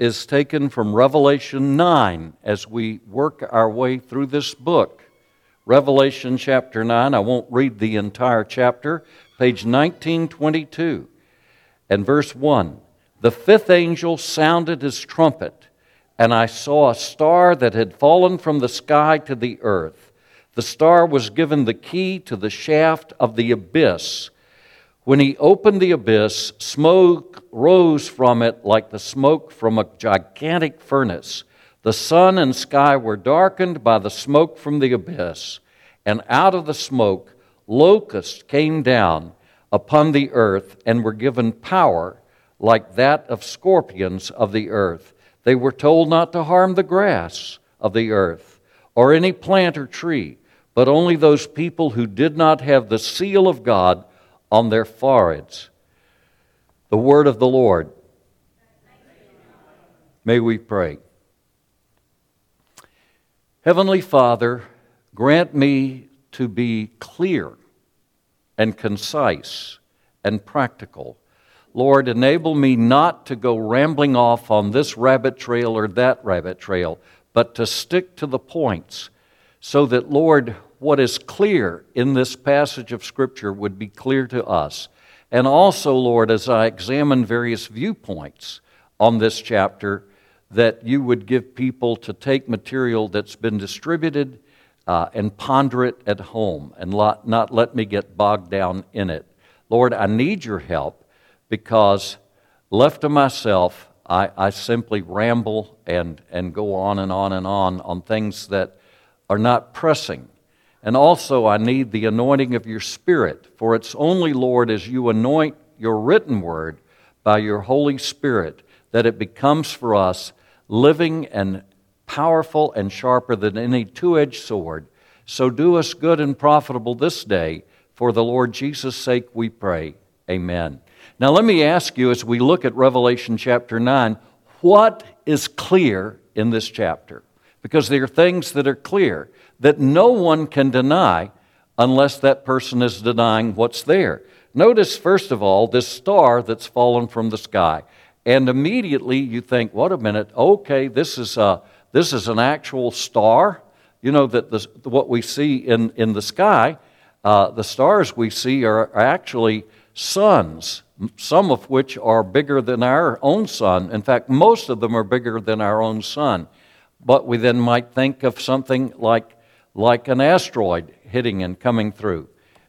is taken from Revelation 9 as we work our way through this book. Revelation chapter 9, I won't read the entire chapter, page 1922 and verse 1. The fifth angel sounded his trumpet, and I saw a star that had fallen from the sky to the earth. The star was given the key to the shaft of the abyss. When he opened the abyss, smoke rose from it like the smoke from a gigantic furnace. The sun and sky were darkened by the smoke from the abyss, and out of the smoke, locusts came down upon the earth and were given power like that of scorpions of the earth. They were told not to harm the grass of the earth or any plant or tree, but only those people who did not have the seal of God on their foreheads. The word of the Lord. May we pray. Heavenly Father, grant me to be clear and concise and practical. Lord, enable me not to go rambling off on this rabbit trail or that rabbit trail, but to stick to the points so that, Lord, what is clear in this passage of Scripture would be clear to us. And also, Lord, as I examine various viewpoints on this chapter, that you would give people to take material that's been distributed uh, and ponder it at home and lot, not let me get bogged down in it. Lord, I need your help because left to myself, I, I simply ramble and, and go on and on and on on things that are not pressing. And also, I need the anointing of your Spirit, for it's only, Lord, as you anoint your written word by your Holy Spirit that it becomes for us living and powerful and sharper than any two edged sword. So do us good and profitable this day. For the Lord Jesus' sake we pray. Amen. Now, let me ask you as we look at Revelation chapter 9, what is clear in this chapter? Because there are things that are clear that no one can deny unless that person is denying what's there. Notice, first of all, this star that's fallen from the sky. And immediately you think, what a minute, okay, this is a, this is an actual star. You know that the, what we see in, in the sky, uh, the stars we see are actually suns, some of which are bigger than our own sun. In fact, most of them are bigger than our own sun. But we then might think of something like, like an asteroid hitting and coming through.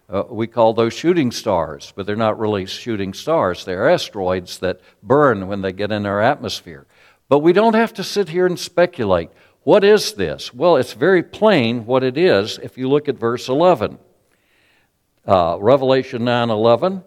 Uh, we call those shooting stars, but they're not really shooting stars. They're asteroids that burn when they get in our atmosphere. But we don't have to sit here and speculate. What is this? Well, it's very plain what it is if you look at verse 11. Uh, Revelation 9 11.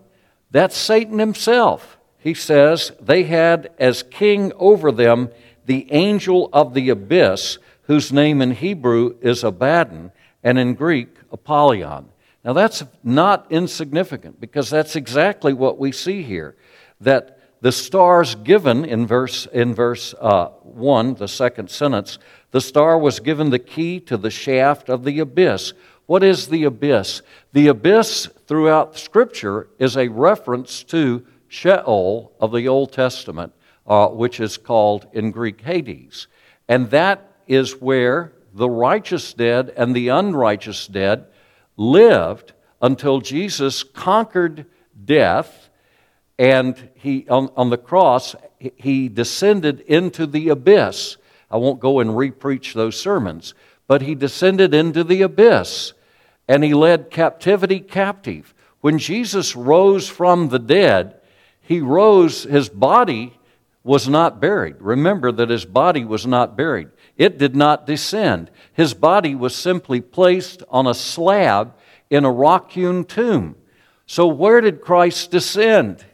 That's Satan himself. He says, They had as king over them the angel of the abyss, whose name in Hebrew is Abaddon, and in Greek, Apollyon. Now that's not insignificant because that's exactly what we see here. That the stars given in verse, in verse uh, 1, the second sentence, the star was given the key to the shaft of the abyss. What is the abyss? The abyss throughout Scripture is a reference to Sheol of the Old Testament, uh, which is called in Greek Hades. And that is where the righteous dead and the unrighteous dead lived until Jesus conquered death and he on, on the cross he descended into the abyss i won't go and repreach those sermons but he descended into the abyss and he led captivity captive when jesus rose from the dead he rose his body was not buried. Remember that his body was not buried. It did not descend. His body was simply placed on a slab in a rock hewn tomb. So where did christ descend?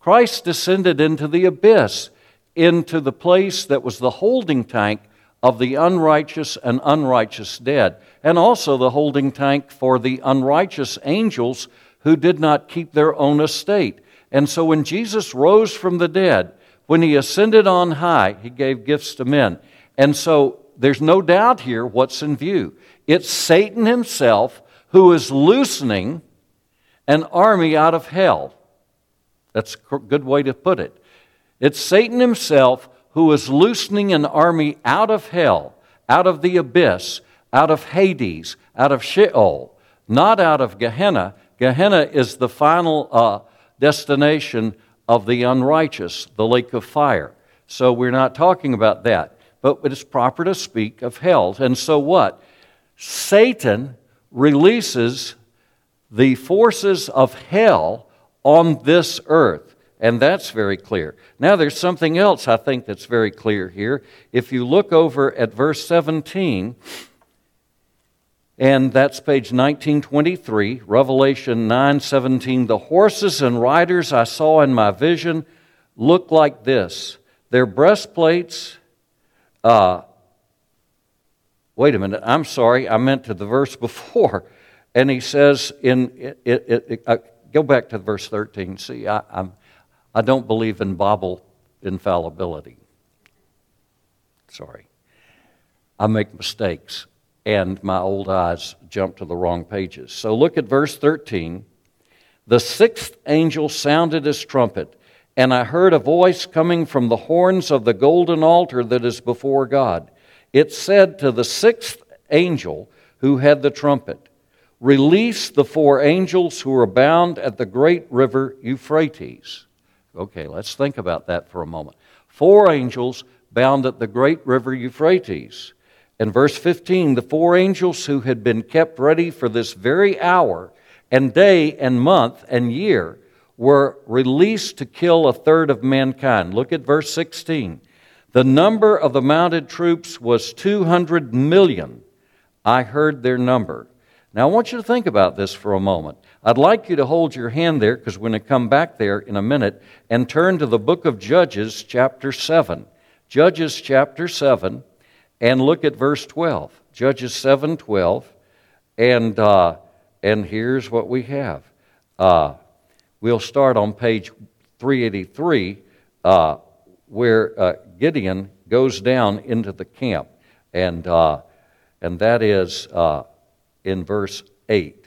Christ descended into the abyss, into the place that was the holding tank of the unrighteous and unrighteous dead, and also the holding tank for the unrighteous angels who did not keep their own estate. And so when Jesus rose from the dead, when he ascended on high, he gave gifts to men. And so there's no doubt here what's in view. It's Satan himself who is loosening an army out of hell. That's a good way to put it. It's Satan himself who is loosening an army out of hell, out of the abyss, out of Hades, out of Sheol, not out of Gehenna. Gehenna is the final uh, destination of the unrighteous, the lake of fire. So we're not talking about that. But it is proper to speak of hell. And so what? Satan releases the forces of hell on this earth. And that's very clear. Now, there's something else I think that's very clear here. If you look over at verse 17, and that's page 1923, Revelation 9:17. The horses and riders I saw in my vision look like this. Their breastplates. Uh, wait a minute. I'm sorry. I meant to the verse before, and he says in it. it, it uh, go back to verse 13. See, I, I'm, I don't believe in Bible infallibility. Sorry. I make mistakes and my old eyes jump to the wrong pages. So look at verse 13. The sixth angel sounded his trumpet, and I heard a voice coming from the horns of the golden altar that is before God. It said to the sixth angel who had the trumpet, Release the four angels who are bound at the great river Euphrates. Okay, let's think about that for a moment. Four angels bound at the great river Euphrates. In verse 15, the four angels who had been kept ready for this very hour and day and month and year were released to kill a third of mankind. Look at verse 16. The number of the mounted troops was 200 million. I heard their number. Now, I want you to think about this for a moment. I'd like you to hold your hand there because we're going to come back there in a minute and turn to the book of Judges, chapter 7. Judges, chapter 7 and look at verse 12 judges 7 12 and, uh, and here's what we have. Uh, we'll start on page 383 uh, where uh, gideon goes down into the camp. And, uh, and that is uh, in verse 8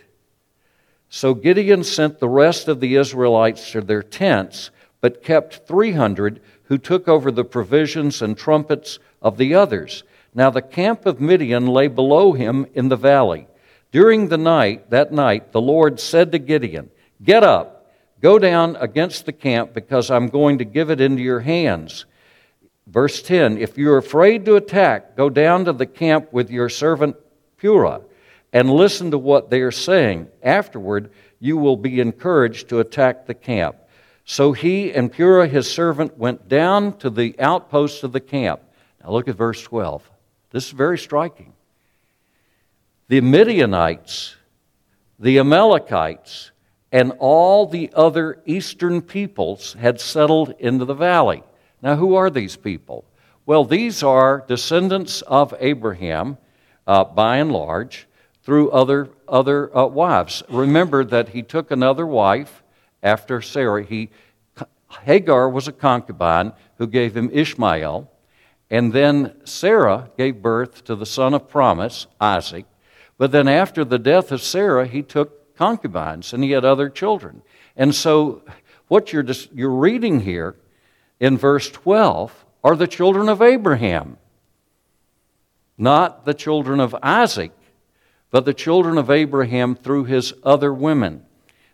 so gideon sent the rest of the israelites to their tents but kept 300 who took over the provisions and trumpets of the others now the camp of Midian lay below him in the valley. During the night, that night, the Lord said to Gideon, Get up, go down against the camp, because I'm going to give it into your hands. Verse 10 If you're afraid to attack, go down to the camp with your servant Purah and listen to what they are saying. Afterward, you will be encouraged to attack the camp. So he and Purah, his servant, went down to the outposts of the camp. Now look at verse 12. This is very striking. The Midianites, the Amalekites, and all the other eastern peoples had settled into the valley. Now, who are these people? Well, these are descendants of Abraham, uh, by and large, through other, other uh, wives. Remember that he took another wife after Sarah. He, Hagar was a concubine who gave him Ishmael. And then Sarah gave birth to the son of promise, Isaac. But then after the death of Sarah, he took concubines and he had other children. And so what you're, just, you're reading here in verse 12 are the children of Abraham, not the children of Isaac, but the children of Abraham through his other women.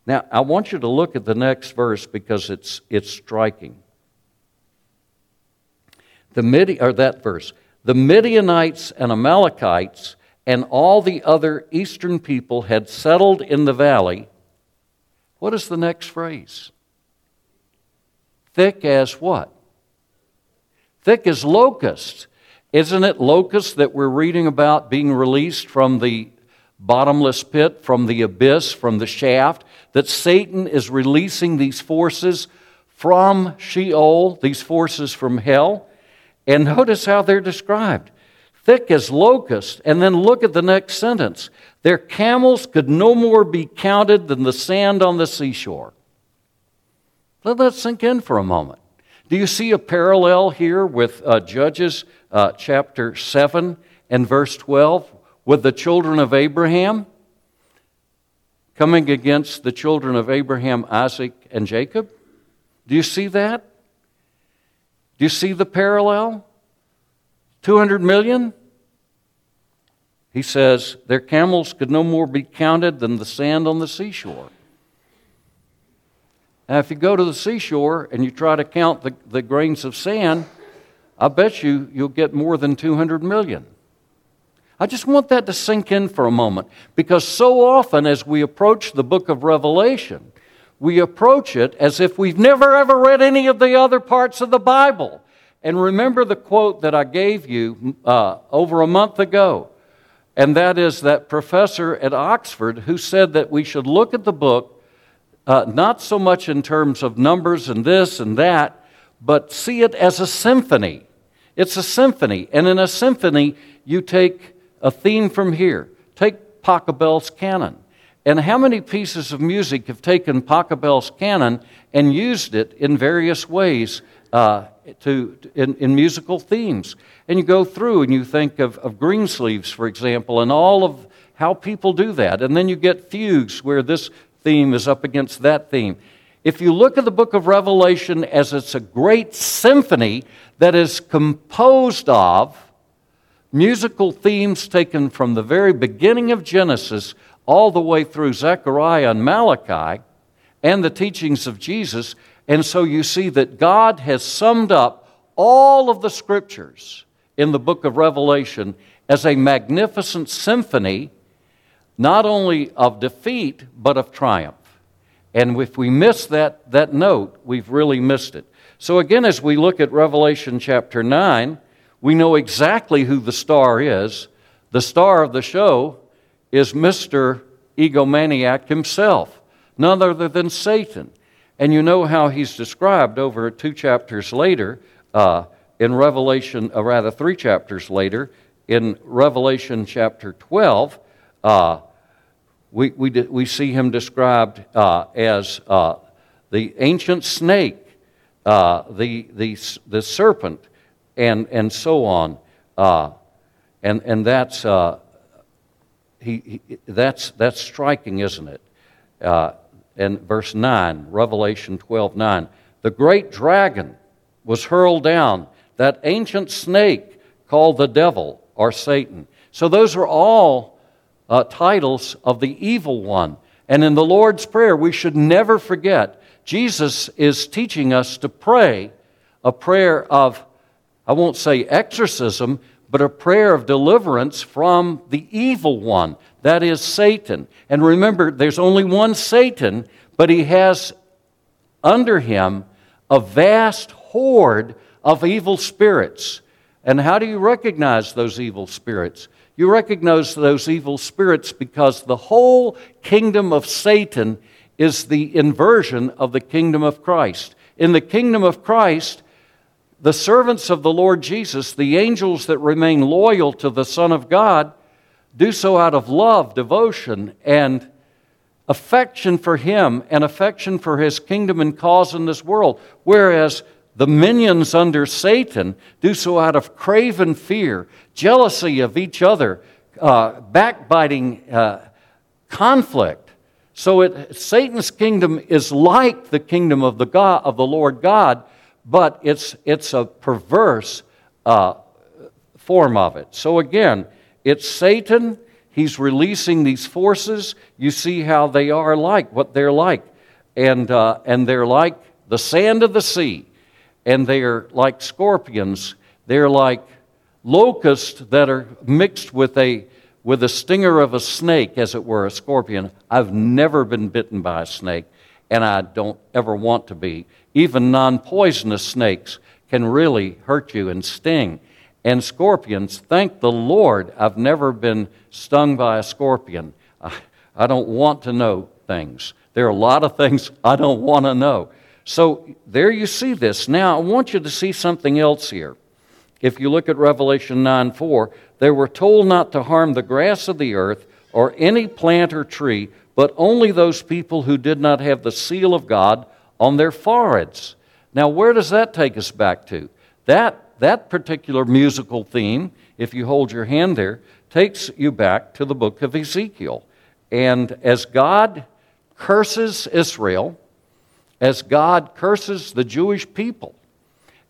Now, I want you to look at the next verse because it's, it's striking the Midi, or that verse, the Midianites and Amalekites and all the other eastern people had settled in the valley. What is the next phrase? Thick as what? Thick as locusts. Isn't it locusts that we're reading about being released from the bottomless pit, from the abyss, from the shaft? That Satan is releasing these forces from Sheol, these forces from hell, and notice how they're described thick as locusts. And then look at the next sentence their camels could no more be counted than the sand on the seashore. Let that sink in for a moment. Do you see a parallel here with uh, Judges uh, chapter 7 and verse 12 with the children of Abraham coming against the children of Abraham, Isaac, and Jacob? Do you see that? You see the parallel? 200 million? He says, Their camels could no more be counted than the sand on the seashore. Now, if you go to the seashore and you try to count the, the grains of sand, I bet you you'll get more than 200 million. I just want that to sink in for a moment because so often as we approach the book of Revelation, we approach it as if we've never ever read any of the other parts of the Bible. And remember the quote that I gave you uh, over a month ago, and that is that professor at Oxford who said that we should look at the book uh, not so much in terms of numbers and this and that, but see it as a symphony. It's a symphony, and in a symphony, you take a theme from here. Take Pachelbel's canon. And how many pieces of music have taken Pachelbel's canon and used it in various ways uh, to, in, in, musical themes? And you go through and you think of, of Greensleeves, for example, and all of how people do that. And then you get fugues where this theme is up against that theme. If you look at the book of Revelation as it's a great symphony that is composed of musical themes taken from the very beginning of Genesis all the way through Zechariah and Malachi and the teachings of Jesus. And so you see that God has summed up all of the scriptures in the book of Revelation as a magnificent symphony not only of defeat, but of triumph. And if we miss that, that note, we've really missed it. So, again, as we look at Revelation chapter 9, we know exactly who the star is. The star of the show is Mr. Egomaniac himself, none other than Satan. And you know how he's described over two chapters later uh, in Revelation, or uh, rather, three chapters later, in Revelation chapter 12 uh, we, we, we see him described uh, as uh, the ancient snake, uh, the, the, the serpent, and, and so on. Uh, and, and that's, uh, he, he, that's, that's striking, isn't it? and verse 9, Revelation 12 9. The great dragon was hurled down, that ancient snake called the devil or Satan. So those are all uh, titles of the evil one. And in the Lord's Prayer, we should never forget Jesus is teaching us to pray a prayer of, I won't say exorcism, but a prayer of deliverance from the evil one, that is Satan. And remember, there's only one Satan, but he has under him a vast horde of evil spirits. And how do you recognize those evil spirits? You recognize those evil spirits because the whole kingdom of Satan is the inversion of the kingdom of Christ. In the kingdom of Christ, the servants of the Lord Jesus, the angels that remain loyal to the Son of God, do so out of love, devotion, and affection for Him and affection for His kingdom and cause in this world. Whereas the minions under Satan do so out of craven fear, jealousy of each other, uh, backbiting, uh, conflict. So it, Satan's kingdom is like the kingdom of the, God, of the Lord God, but it's, it's a perverse uh, form of it. So again, it's Satan. He's releasing these forces. You see how they are like, what they're like. And, uh, and they're like the sand of the sea and they are like scorpions. They're like locusts that are mixed with a with a stinger of a snake, as it were, a scorpion. I've never been bitten by a snake, and I don't ever want to be. Even non poisonous snakes can really hurt you and sting. And scorpions, thank the Lord, I've never been stung by a scorpion. I, I don't want to know things. There are a lot of things I don't want to know. So there you see this. Now, I want you to see something else here. If you look at Revelation 9 4, they were told not to harm the grass of the earth or any plant or tree, but only those people who did not have the seal of God on their foreheads. Now, where does that take us back to? That, that particular musical theme, if you hold your hand there, takes you back to the book of Ezekiel. And as God curses Israel, as God curses the Jewish people.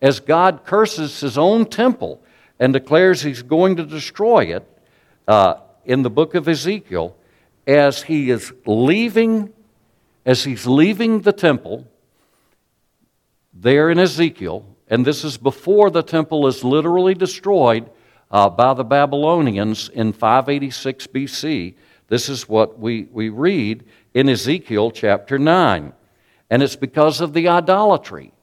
as God curses his own temple and declares he's going to destroy it uh, in the book of Ezekiel, as he is leaving, as he's leaving the temple there in Ezekiel, and this is before the temple is literally destroyed uh, by the Babylonians in 586 BC. This is what we, we read in Ezekiel chapter 9. And it's because of the idolatry,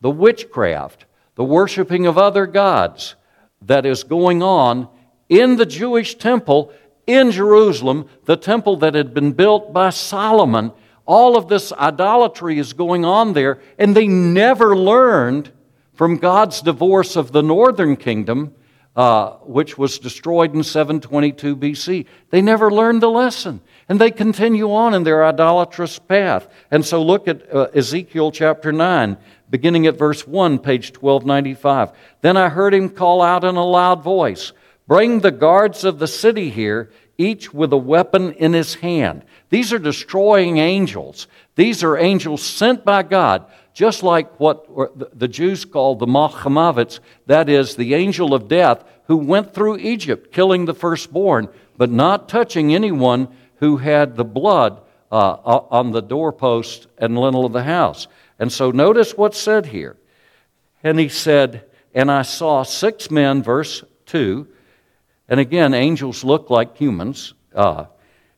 the witchcraft, the worshiping of other gods that is going on in the Jewish temple in Jerusalem, the temple that had been built by Solomon. All of this idolatry is going on there, and they never learned from God's divorce of the northern kingdom, uh, which was destroyed in 722 BC. They never learned the lesson, and they continue on in their idolatrous path. And so look at uh, Ezekiel chapter 9 beginning at verse 1, page 1295. Then I heard him call out in a loud voice, Bring the guards of the city here, each with a weapon in his hand. These are destroying angels. These are angels sent by God, just like what the Jews called the Malchamavits, that is, the angel of death, who went through Egypt, killing the firstborn, but not touching anyone who had the blood uh, on the doorpost and lintel of the house. And so notice what's said here. And he said, And I saw six men, verse 2. And again, angels look like humans. Uh,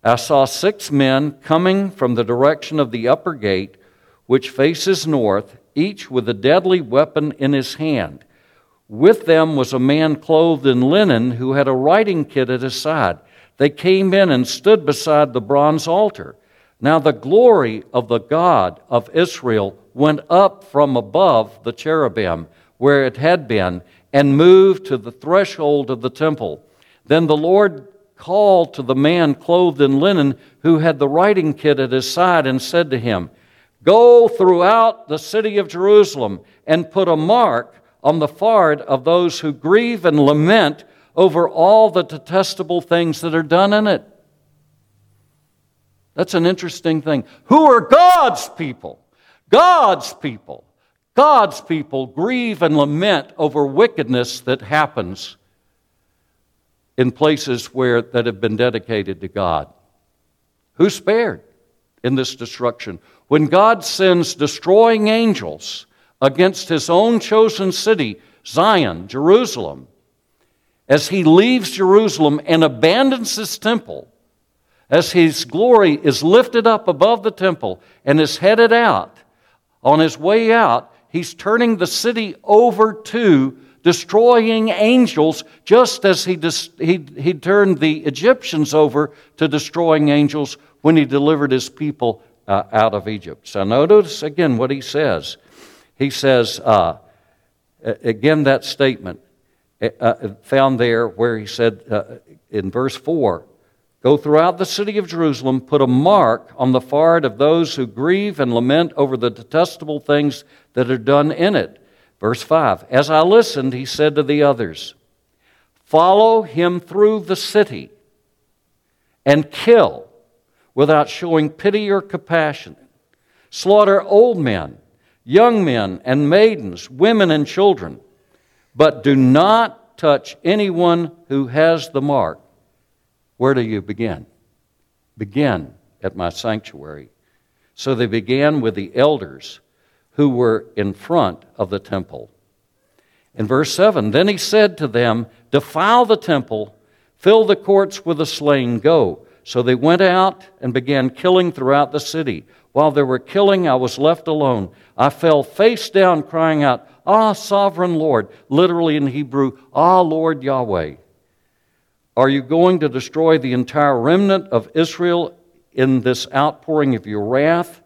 I saw six men coming from the direction of the upper gate, which faces north, each with a deadly weapon in his hand. With them was a man clothed in linen who had a writing kit at his side. They came in and stood beside the bronze altar. Now, the glory of the God of Israel went up from above the cherubim where it had been and moved to the threshold of the temple. Then the Lord called to the man clothed in linen who had the writing kit at his side and said to him, Go throughout the city of Jerusalem and put a mark on the forehead of those who grieve and lament over all the detestable things that are done in it. That's an interesting thing. Who are God's people? God's people. God's people grieve and lament over wickedness that happens in places where that have been dedicated to God. Who's spared in this destruction? When God sends destroying angels against his own chosen city, Zion, Jerusalem, as he leaves Jerusalem and abandons his temple, as his glory is lifted up above the temple and is headed out, on his way out, he's turning the city over to destroying angels, just as he, dis- he, he turned the Egyptians over to destroying angels when he delivered his people uh, out of Egypt. So notice again what he says. He says, uh, again, that statement uh, uh, found there where he said uh, in verse 4 Go throughout the city of Jerusalem, put a mark on the forehead of those who grieve and lament over the detestable things that are done in it. Verse 5 As I listened, he said to the others, Follow him through the city and kill without showing pity or compassion. Slaughter old men, young men and maidens, women and children, but do not touch anyone who has the mark where do you begin? Begin at my sanctuary. So they began with the elders who were in front of the temple. In verse 7, then he said to them, Defile the temple, fill the courts with the slain, go. So they went out and began killing throughout the city. While they were killing, I was left alone. I fell face down, crying out, Ah, sovereign Lord, literally in Hebrew, Ah, Lord Yahweh. Are you going to destroy the entire remnant of Israel in this outpouring of your wrath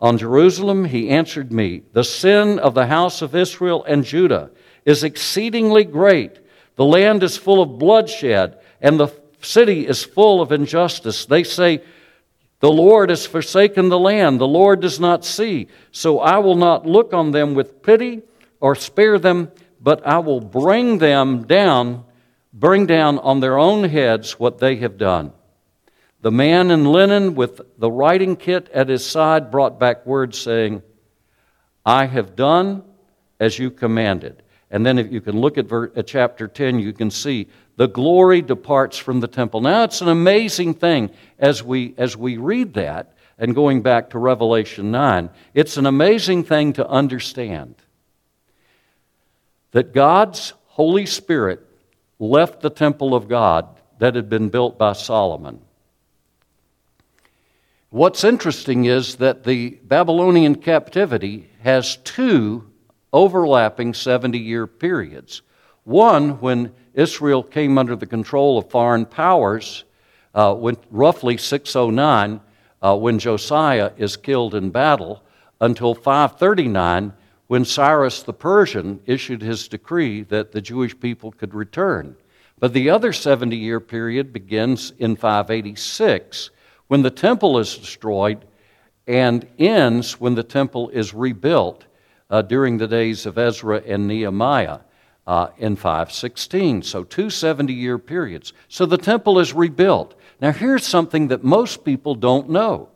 on Jerusalem? He answered me, The sin of the house of Israel and Judah is exceedingly great. The land is full of bloodshed, and the city is full of injustice. They say, The Lord has forsaken the land, the Lord does not see. So I will not look on them with pity or spare them, but I will bring them down bring down on their own heads what they have done. The man in linen with the writing kit at his side brought back word saying, I have done as you commanded. And then if you can look at, ver- at chapter 10, you can see the glory departs from the temple. Now it's an amazing thing as we, as we read that, and going back to Revelation 9, it's an amazing thing to understand that God's Holy Spirit left the temple of God that had been built by Solomon. What's interesting is that the Babylonian captivity has two overlapping 70 year periods. One, when Israel came under the control of foreign powers, uh, when, roughly 609, uh, when Josiah is killed in battle, until 539, when Cyrus the Persian issued his decree that the Jewish people could return. But the other 70 year period begins in 586 when the temple is destroyed and ends when the temple is rebuilt uh, during the days of Ezra and Nehemiah uh, in 516. So, two 70 year periods. So, the temple is rebuilt. Now, here's something that most people don't know,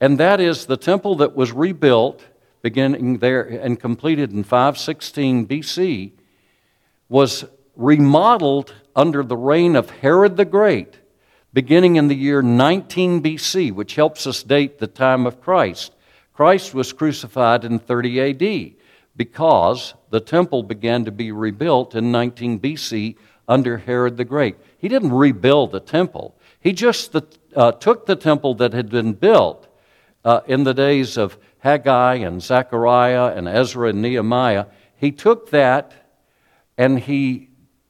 and that is the temple that was rebuilt beginning there and completed in 516 BC was remodeled under the reign of Herod the Great, beginning in the year 19 BC, which helps us date the time of Christ. Christ was crucified in 30 AD because the temple began to be rebuilt in 19 BC under Herod the Great. He didn't rebuild the temple, he just uh, took the temple that had been built uh, in the days of Haggai and Zechariah and Ezra and Nehemiah. He took that and he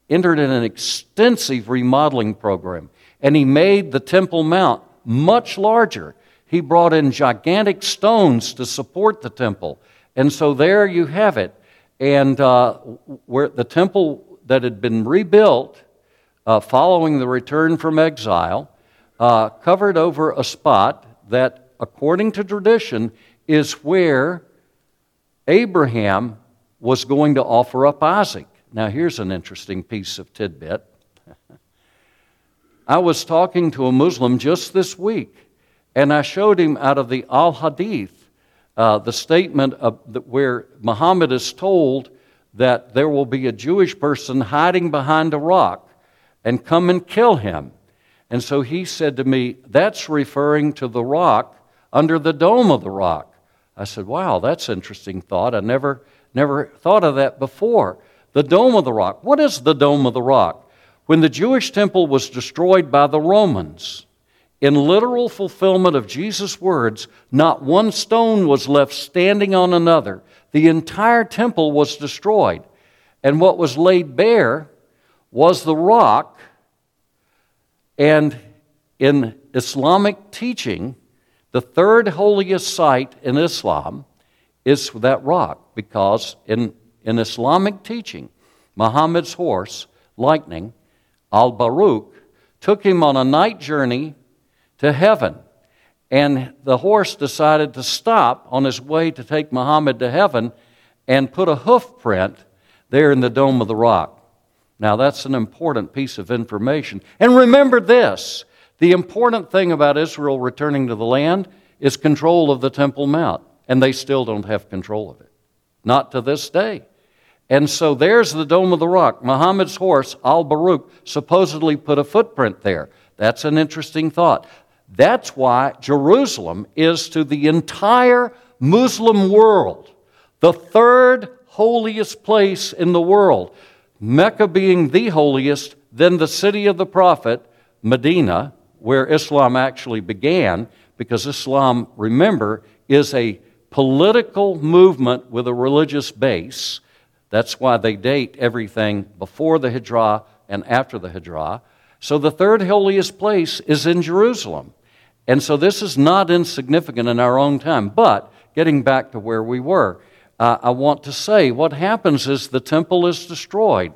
entered in an extensive remodeling program, and he made the Temple Mount much larger. He brought in gigantic stones to support the temple. And so there you have it. And uh, where the temple that had been rebuilt uh, following the return from exile uh, covered over a spot that, according to tradition, is where Abraham was going to offer up Isaac. Now, here's an interesting piece of tidbit. I was talking to a Muslim just this week, and I showed him out of the Al Hadith uh, the statement of where Muhammad is told that there will be a Jewish person hiding behind a rock and come and kill him. And so he said to me, That's referring to the rock under the dome of the rock. I said, Wow, that's interesting thought. I never, never thought of that before. The Dome of the Rock. What is the Dome of the Rock? When the Jewish temple was destroyed by the Romans, in literal fulfillment of Jesus' words, not one stone was left standing on another. The entire temple was destroyed. And what was laid bare was the rock. And in Islamic teaching, the third holiest site in Islam is that rock because in in Islamic teaching, Muhammad's horse, Lightning, Al Baruq, took him on a night journey to heaven. And the horse decided to stop on his way to take Muhammad to heaven and put a hoof print there in the Dome of the Rock. Now, that's an important piece of information. And remember this the important thing about Israel returning to the land is control of the Temple Mount, and they still don't have control of it. Not to this day. And so there's the Dome of the Rock. Muhammad's horse, Al Baruq, supposedly put a footprint there. That's an interesting thought. That's why Jerusalem is to the entire Muslim world the third holiest place in the world. Mecca being the holiest, then the city of the Prophet, Medina, where Islam actually began, because Islam, remember, is a political movement with a religious base. That's why they date everything before the Hijrah and after the Hijrah. So the third holiest place is in Jerusalem. And so this is not insignificant in our own time. But getting back to where we were, uh, I want to say what happens is the temple is destroyed.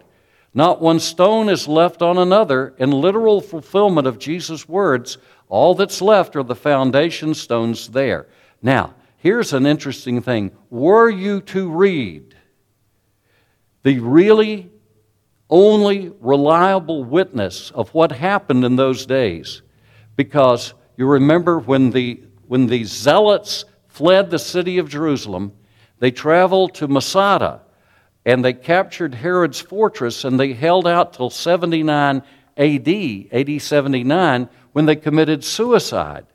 Not one stone is left on another. In literal fulfillment of Jesus' words, all that's left are the foundation stones there. Now, here's an interesting thing. Were you to read the really only reliable witness of what happened in those days. Because you remember when the, when the zealots fled the city of Jerusalem, they traveled to Masada. and they captured Herod's fortress and they held out till 79 AD, AD 79, when they committed suicide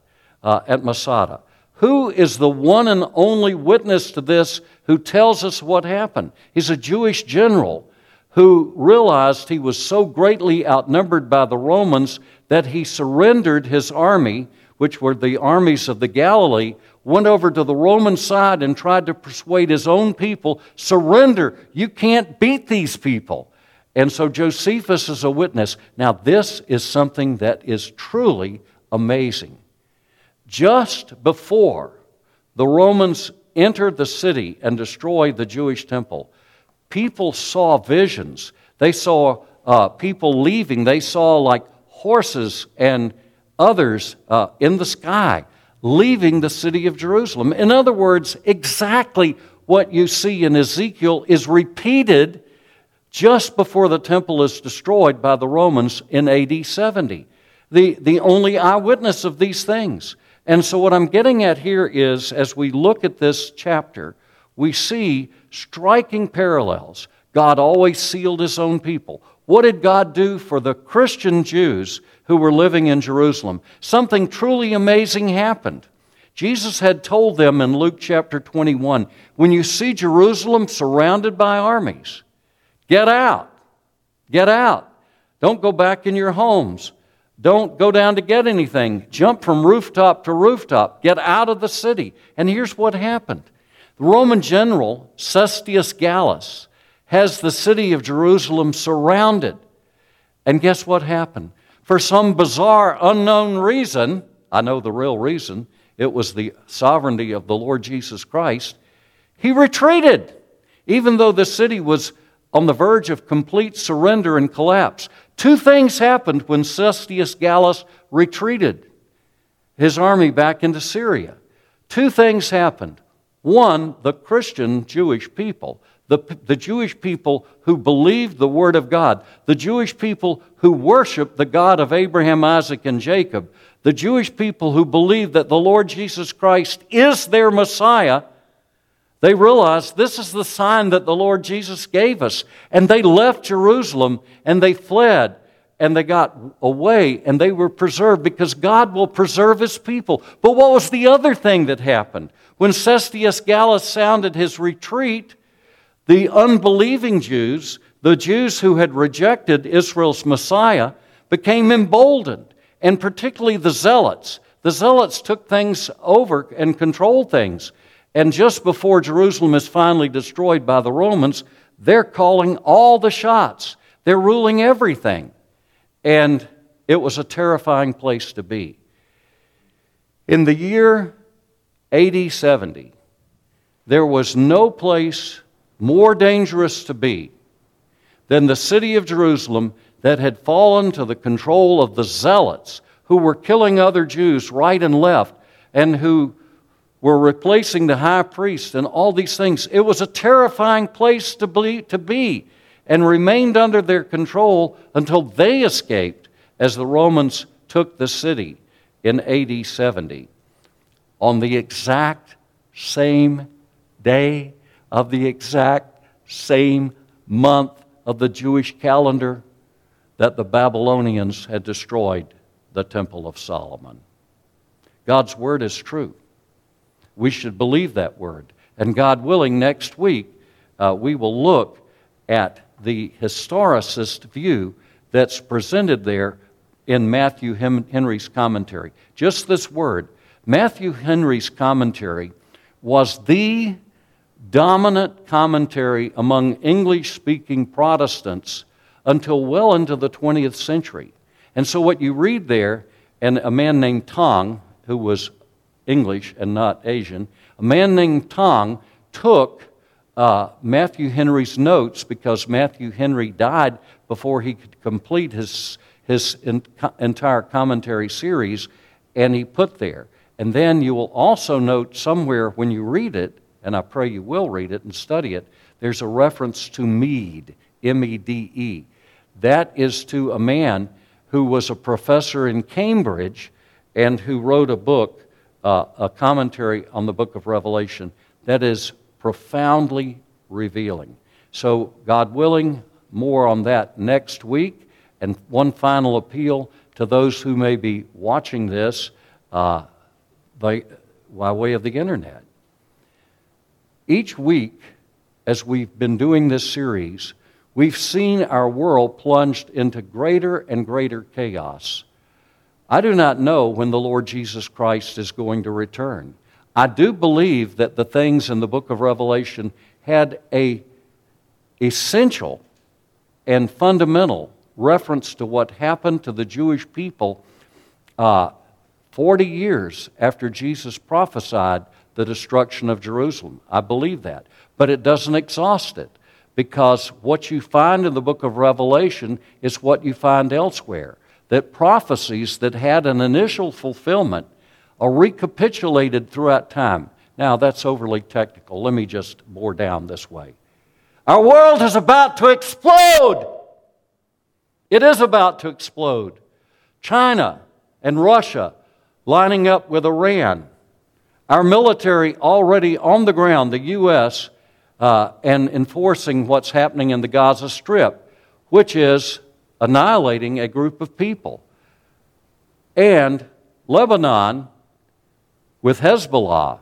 uh, at Masada. Who is the one and only witness to this who tells us what happened? He's a Jewish general who realized he was so greatly outnumbered by the Romans that he surrendered his army, which were the armies of the Galilee, went over to the Roman side and tried to persuade his own people surrender. You can't beat these people. And so Josephus is a witness. Now, this is something that is truly amazing. Just before the Romans entered the city and destroyed the Jewish temple, people saw visions. They saw uh, people leaving. They saw like horses and others uh, in the sky leaving the city of Jerusalem. In other words, exactly what you see in Ezekiel is repeated just before the temple is destroyed by the Romans in AD 70. The, the only eyewitness of these things. And so, what I'm getting at here is as we look at this chapter, we see striking parallels. God always sealed his own people. What did God do for the Christian Jews who were living in Jerusalem? Something truly amazing happened. Jesus had told them in Luke chapter 21 when you see Jerusalem surrounded by armies, get out. Get out. Don't go back in your homes. Don't go down to get anything. Jump from rooftop to rooftop. Get out of the city. And here's what happened the Roman general, Cestius Gallus, has the city of Jerusalem surrounded. And guess what happened? For some bizarre, unknown reason, I know the real reason, it was the sovereignty of the Lord Jesus Christ, he retreated, even though the city was on the verge of complete surrender and collapse. Two things happened when Cestius Gallus retreated his army back into Syria. Two things happened. One, the Christian Jewish people, the, the Jewish people who believed the Word of God, the Jewish people who worshiped the God of Abraham, Isaac, and Jacob, the Jewish people who believed that the Lord Jesus Christ is their Messiah, they realized this is the sign that the Lord Jesus gave us. And they left Jerusalem and they fled and they got away and they were preserved because God will preserve his people. But what was the other thing that happened? When Cestius Gallus sounded his retreat, the unbelieving Jews, the Jews who had rejected Israel's Messiah, became emboldened, and particularly the Zealots. The Zealots took things over and controlled things. And just before Jerusalem is finally destroyed by the Romans, they're calling all the shots. They're ruling everything. And it was a terrifying place to be. In the year AD 70, there was no place more dangerous to be than the city of Jerusalem that had fallen to the control of the zealots who were killing other Jews right and left and who were replacing the high priest and all these things. It was a terrifying place to be, to be and remained under their control until they escaped as the Romans took the city in AD 70 on the exact same day of the exact same month of the Jewish calendar that the Babylonians had destroyed the Temple of Solomon. God's word is true. We should believe that word. And God willing, next week, uh, we will look at the historicist view that's presented there in Matthew Henry's commentary. Just this word Matthew Henry's commentary was the dominant commentary among English speaking Protestants until well into the 20th century. And so, what you read there, and a man named Tong, who was English and not Asian, a man named Tong took uh, Matthew Henry's notes because Matthew Henry died before he could complete his, his entire commentary series, and he put there. And then you will also note somewhere when you read it, and I pray you will read it and study it, there's a reference to Mede, M E D E. That is to a man who was a professor in Cambridge and who wrote a book, uh, a commentary on the book of Revelation, that is profoundly revealing. So, God willing, more on that next week. And one final appeal to those who may be watching this uh, by, by way of the internet. Each week, as we've been doing this series, we've seen our world plunged into greater and greater chaos. I do not know when the Lord Jesus Christ is going to return. I do believe that the things in the book of Revelation had a essential and fundamental reference to what happened to the Jewish people uh, 40 years after Jesus prophesied the destruction of Jerusalem. I believe that. But it doesn't exhaust it because what you find in the book of Revelation is what you find elsewhere. That prophecies that had an initial fulfillment are recapitulated throughout time. Now, that's overly technical. Let me just bore down this way. Our world is about to explode. It is about to explode. China and Russia lining up with Iran. Our military already on the ground, the U.S., uh, and enforcing what's happening in the Gaza Strip, which is annihilating a group of people. And Lebanon with Hezbollah.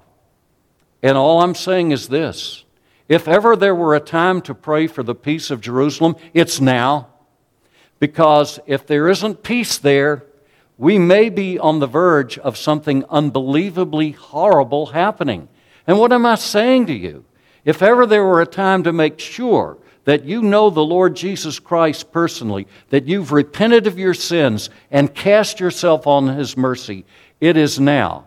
And all I'm saying is this if ever there were a time to pray for the peace of Jerusalem, it's now. Because if there isn't peace there, we may be on the verge of something unbelievably horrible happening. And what am I saying to you? If ever there were a time to make sure that you know the Lord Jesus Christ personally, that you've repented of your sins and cast yourself on His mercy, it is now.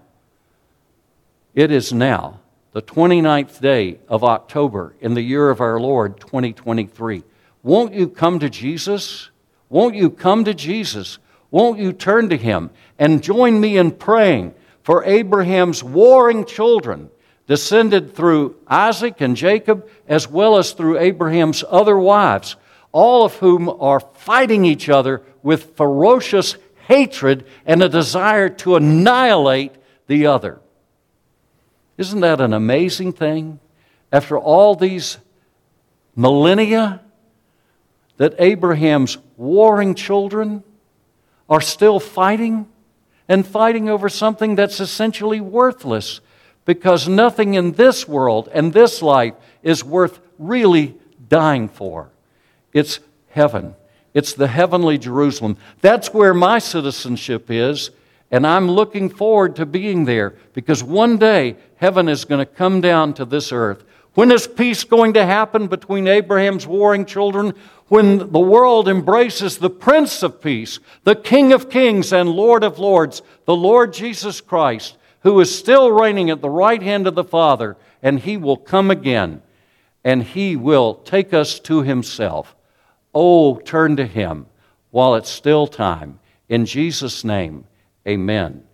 It is now the 29th day of October in the year of our Lord 2023. Won't you come to Jesus? Won't you come to Jesus? Won't you turn to him and join me in praying for Abraham's warring children, descended through Isaac and Jacob, as well as through Abraham's other wives, all of whom are fighting each other with ferocious hatred and a desire to annihilate the other? Isn't that an amazing thing? After all these millennia, that Abraham's warring children are still fighting and fighting over something that's essentially worthless because nothing in this world and this life is worth really dying for. It's heaven. It's the heavenly Jerusalem. That's where my citizenship is, and I'm looking forward to being there because one day heaven is going to come down to this earth. When is peace going to happen between Abraham's warring children? When the world embraces the Prince of Peace, the King of Kings and Lord of Lords, the Lord Jesus Christ, who is still reigning at the right hand of the Father, and he will come again, and he will take us to himself. Oh, turn to him while it's still time. In Jesus' name, Amen.